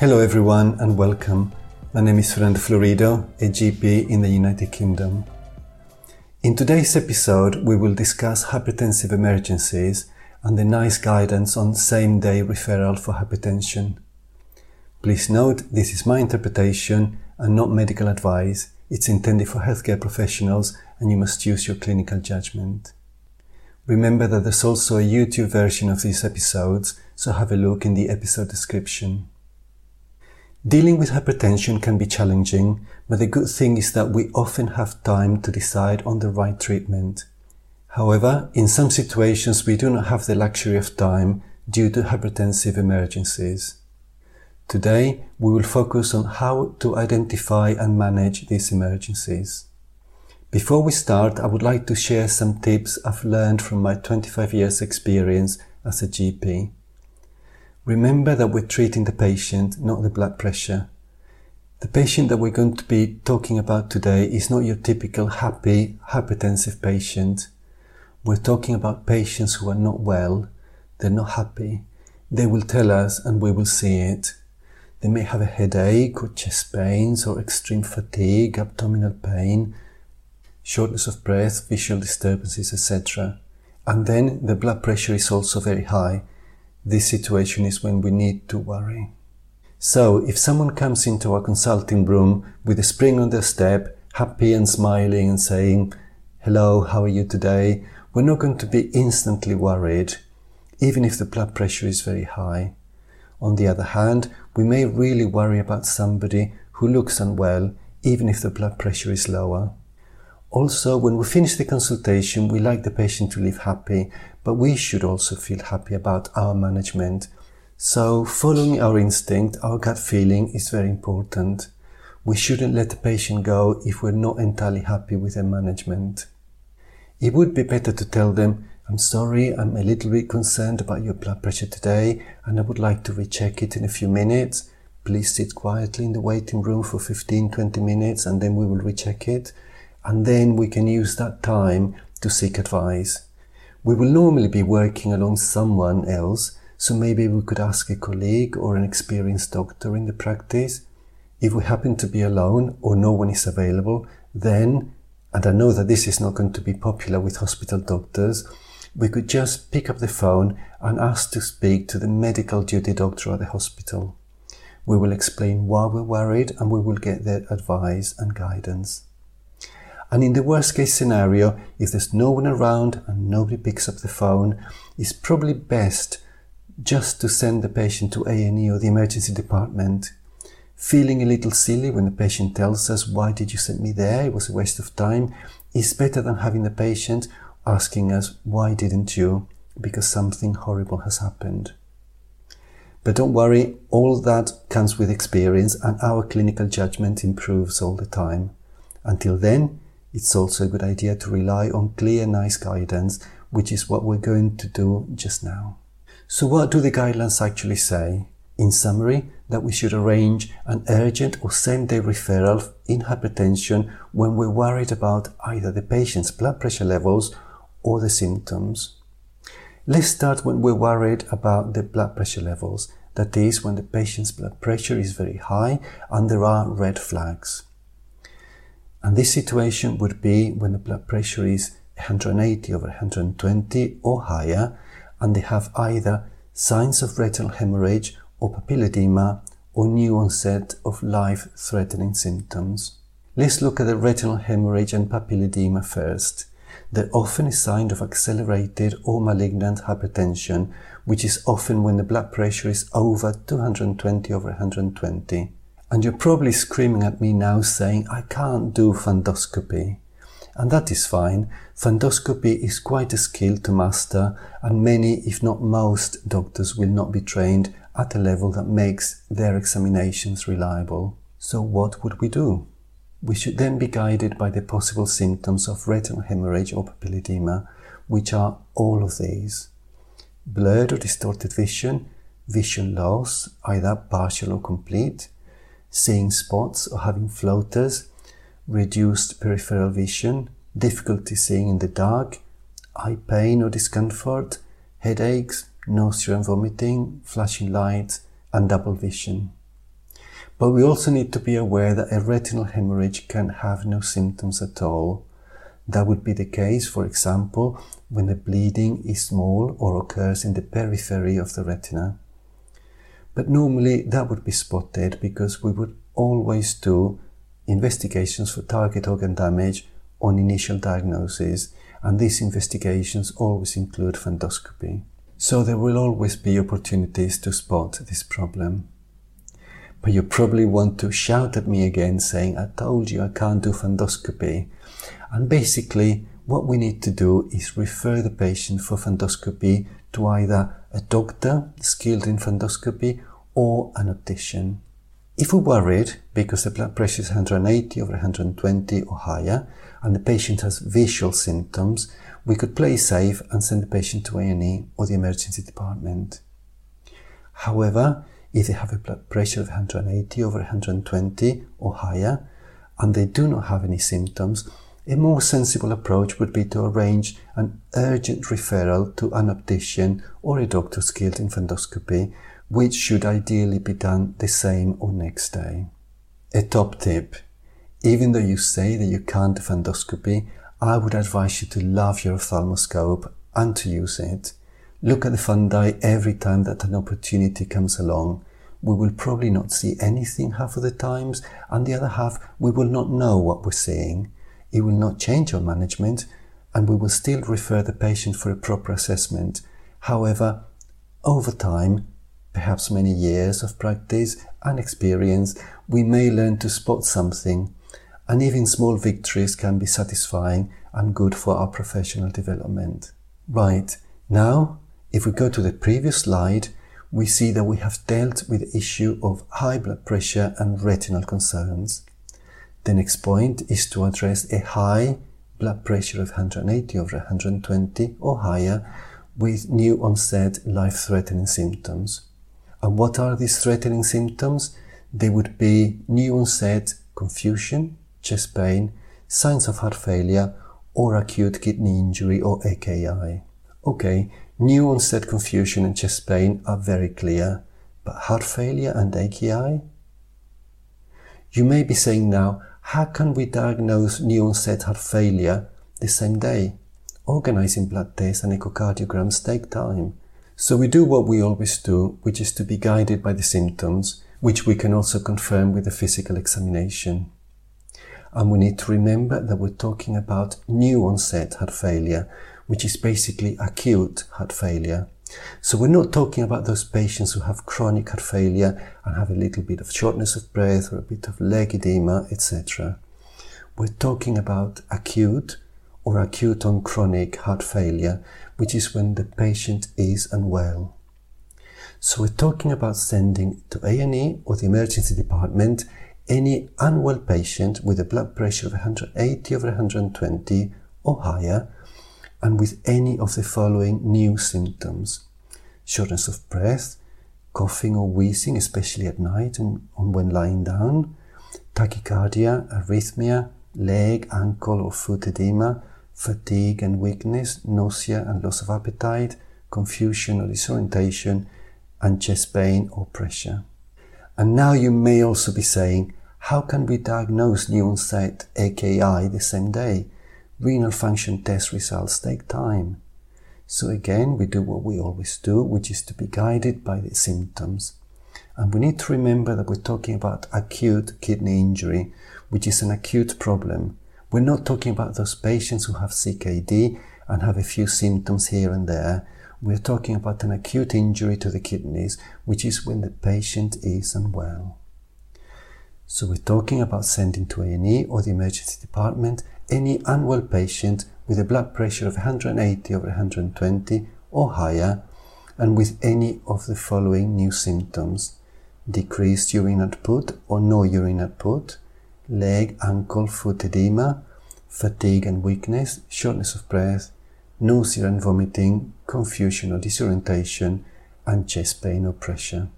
Hello, everyone, and welcome. My name is Fernando Florido, a GP in the United Kingdom. In today's episode, we will discuss hypertensive emergencies and the NICE guidance on same day referral for hypertension. Please note this is my interpretation and not medical advice. It's intended for healthcare professionals and you must use your clinical judgment. Remember that there's also a YouTube version of these episodes, so have a look in the episode description. Dealing with hypertension can be challenging, but the good thing is that we often have time to decide on the right treatment. However, in some situations we do not have the luxury of time due to hypertensive emergencies. Today, we will focus on how to identify and manage these emergencies. Before we start, I would like to share some tips I've learned from my 25 years experience as a GP. Remember that we're treating the patient, not the blood pressure. The patient that we're going to be talking about today is not your typical happy hypertensive patient. We're talking about patients who are not well, they're not happy. They will tell us and we will see it. They may have a headache or chest pains or extreme fatigue, abdominal pain, shortness of breath, visual disturbances, etc. And then the blood pressure is also very high this situation is when we need to worry. So, if someone comes into our consulting room with a spring on their step, happy and smiling and saying, Hello, how are you today? We're not going to be instantly worried, even if the blood pressure is very high. On the other hand, we may really worry about somebody who looks unwell, even if the blood pressure is lower. Also, when we finish the consultation, we like the patient to leave happy, but we should also feel happy about our management. So, following our instinct, our gut feeling is very important. We shouldn't let the patient go if we're not entirely happy with their management. It would be better to tell them, I'm sorry, I'm a little bit concerned about your blood pressure today and I would like to recheck it in a few minutes. Please sit quietly in the waiting room for 15 20 minutes and then we will recheck it. And then we can use that time to seek advice. We will normally be working along someone else, so maybe we could ask a colleague or an experienced doctor in the practice. If we happen to be alone or no one is available, then, and I know that this is not going to be popular with hospital doctors, we could just pick up the phone and ask to speak to the medical duty doctor at the hospital. We will explain why we're worried and we will get their advice and guidance. And in the worst case scenario, if there's no one around and nobody picks up the phone, it's probably best just to send the patient to A&E or the emergency department. Feeling a little silly when the patient tells us, why did you send me there? It was a waste of time. Is better than having the patient asking us, why didn't you? Because something horrible has happened. But don't worry, all that comes with experience and our clinical judgment improves all the time. Until then, it's also a good idea to rely on clear, NICE guidance, which is what we're going to do just now. So what do the guidelines actually say? In summary, that we should arrange an urgent or same-day referral in hypertension when we're worried about either the patient's blood pressure levels or the symptoms. Let's start when we're worried about the blood pressure levels. That is, when the patient's blood pressure is very high and there are red flags. And this situation would be when the blood pressure is 180 over 120 or higher, and they have either signs of retinal hemorrhage or papilledema or new onset of life threatening symptoms. Let's look at the retinal hemorrhage and papilledema first. They're often a sign of accelerated or malignant hypertension, which is often when the blood pressure is over 220 over 120. And you're probably screaming at me now saying, I can't do fundoscopy. And that is fine. Fundoscopy is quite a skill to master, and many, if not most, doctors will not be trained at a level that makes their examinations reliable. So, what would we do? We should then be guided by the possible symptoms of retinal hemorrhage or papilledema, which are all of these blurred or distorted vision, vision loss, either partial or complete, seeing spots or having floaters, reduced peripheral vision, difficulty seeing in the dark, eye pain or discomfort, headaches, nausea and vomiting, flashing lights, and double vision. But we also need to be aware that a retinal hemorrhage can have no symptoms at all. That would be the case, for example, when the bleeding is small or occurs in the periphery of the retina. But normally that would be spotted because we would always do investigations for target organ damage on initial diagnosis, and these investigations always include fundoscopy. So there will always be opportunities to spot this problem. But you probably want to shout at me again saying, I told you I can't do fundoscopy. And basically, what we need to do is refer the patient for fundoscopy to either a doctor skilled in fundoscopy or an optician. If we're worried because the blood pressure is 180 over 120 or higher and the patient has visual symptoms, we could play safe and send the patient to A&E or the emergency department. However, if they have a blood pressure of 180 over 120 or higher and they do not have any symptoms, a more sensible approach would be to arrange an urgent referral to an optician or a doctor skilled in fundoscopy, which should ideally be done the same or next day. A top tip. Even though you say that you can't do fundoscopy, I would advise you to love your ophthalmoscope and to use it. Look at the fundi every time that an opportunity comes along. We will probably not see anything half of the times, and the other half we will not know what we're seeing. It will not change our management, and we will still refer the patient for a proper assessment. However, over time, perhaps many years of practice and experience, we may learn to spot something, and even small victories can be satisfying and good for our professional development. Right, now if we go to the previous slide, we see that we have dealt with the issue of high blood pressure and retinal concerns. The next point is to address a high blood pressure of 180 over 120 or higher with new onset life-threatening symptoms. And what are these threatening symptoms? They would be new onset confusion, chest pain, signs of heart failure, or acute kidney injury or AKI. Okay, New onset confusion and chest pain are very clear, but heart failure and AKI? You may be saying now, how can we diagnose new onset heart failure the same day? Organizing blood tests and echocardiograms take time. So we do what we always do, which is to be guided by the symptoms, which we can also confirm with a physical examination. And we need to remember that we're talking about new onset heart failure, which is basically acute heart failure. So we're not talking about those patients who have chronic heart failure and have a little bit of shortness of breath or a bit of leg edema, etc. We're talking about acute or acute on chronic heart failure, which is when the patient is unwell. So we're talking about sending to A&E or the emergency department any unwell patient with a blood pressure of 180 over 120 or higher and with any of the following new symptoms shortness of breath, coughing or wheezing, especially at night and when lying down, tachycardia, arrhythmia, leg, ankle, or foot edema, fatigue and weakness, nausea and loss of appetite, confusion or disorientation, and chest pain or pressure. And now you may also be saying, how can we diagnose new onset AKI the same day? Renal function test results take time. So again, we do what we always do, which is to be guided by the symptoms. And we need to remember that we're talking about acute kidney injury, which is an acute problem. We're not talking about those patients who have CKD and have a few symptoms here and there. We're talking about an acute injury to the kidneys, which is when the patient is unwell. So we're talking about sending to A&E or the emergency department any unwell patient with a blood pressure of 180 over 120 or higher and with any of the following new symptoms decreased urine output or no urine output, leg, ankle, foot edema, fatigue and weakness, shortness of breath, nausea and vomiting, confusion or disorientation, and chest pain or pressure.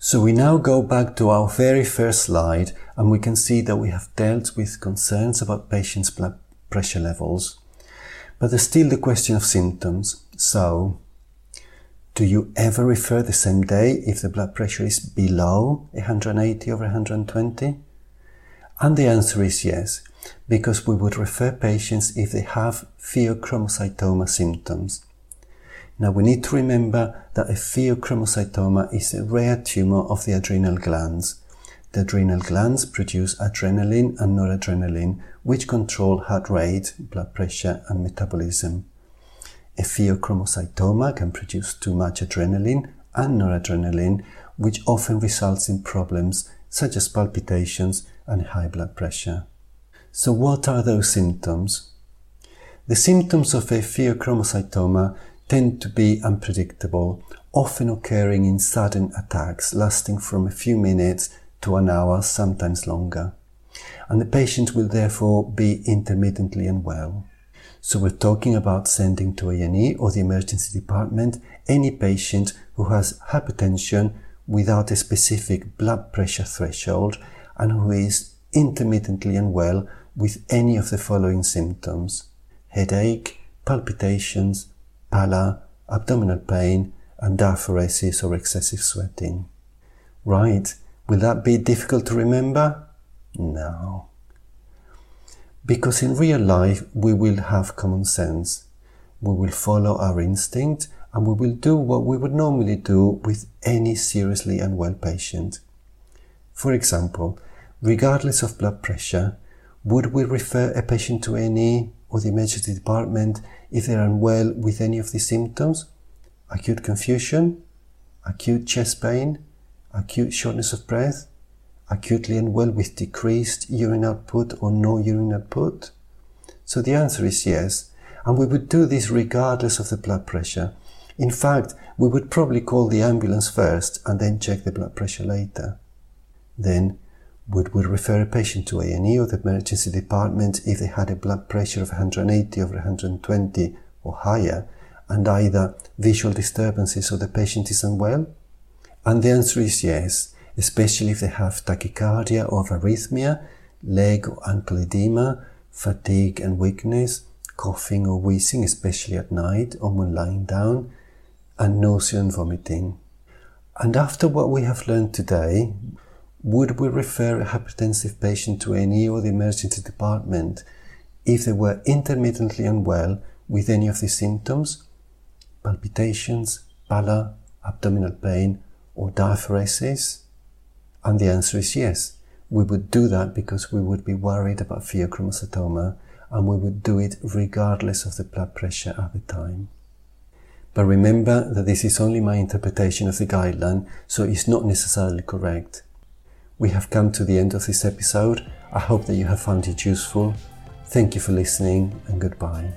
So we now go back to our very first slide and we can see that we have dealt with concerns about patients' blood pressure levels. But there's still the question of symptoms. So, Do you ever refer the same day if the blood pressure is below 180 over 120? And the answer is yes, because we would refer patients if they have pheochromocytoma symptoms. Now we need to remember that a pheochromocytoma is a rare tumor of the adrenal glands. The adrenal glands produce adrenaline and noradrenaline, which control heart rate, blood pressure, and metabolism. A pheochromocytoma can produce too much adrenaline and noradrenaline, which often results in problems such as palpitations and high blood pressure. So, what are those symptoms? The symptoms of a pheochromocytoma tend to be unpredictable, often occurring in sudden attacks lasting from a few minutes to an hour, sometimes longer. And the patient will therefore be intermittently unwell. So we're talking about sending to A&E or the emergency department any patient who has hypertension without a specific blood pressure threshold and who is intermittently unwell with any of the following symptoms headache, palpitations, pallor, abdominal pain, and diaphoresis or excessive sweating. Right, will that be difficult to remember? No. Because in real life, we will have common sense. We will follow our instinct and we will do what we would normally do with any seriously unwell patient. For example, regardless of blood pressure, would we refer a patient to A&E or the emergency department if they are unwell with any of these symptoms? Acute confusion, acute chest pain, acute shortness of breath, acutely unwell with decreased urine output or no urine output? So the answer is yes, and we would do this regardless of the blood pressure. In fact, we would probably call the ambulance first and then check the blood pressure later. Then, would we refer a patient to A&E or the emergency department if they had a blood pressure of 180 over 120 or higher and either visual disturbances or the patient is unwell? And the answer is yes, especially if they have tachycardia or arrhythmia, leg or ankle edema, fatigue and weakness, coughing or wheezing, especially at night or when lying down, and nausea and vomiting. And after what we have learned today, would we refer a hypertensive patient to A&E or the emergency department if they were intermittently unwell with any of these symptoms? Palpitations, pallor, abdominal pain, or diaphoresis? And the answer is yes. We would do that because we would be worried about pheochromocytoma and we would do it regardless of the blood pressure at the time. But remember that this is only my interpretation of the guideline, so it's not necessarily correct. We have come to the end of this episode. I hope that you have found it useful. Thank you for listening and goodbye.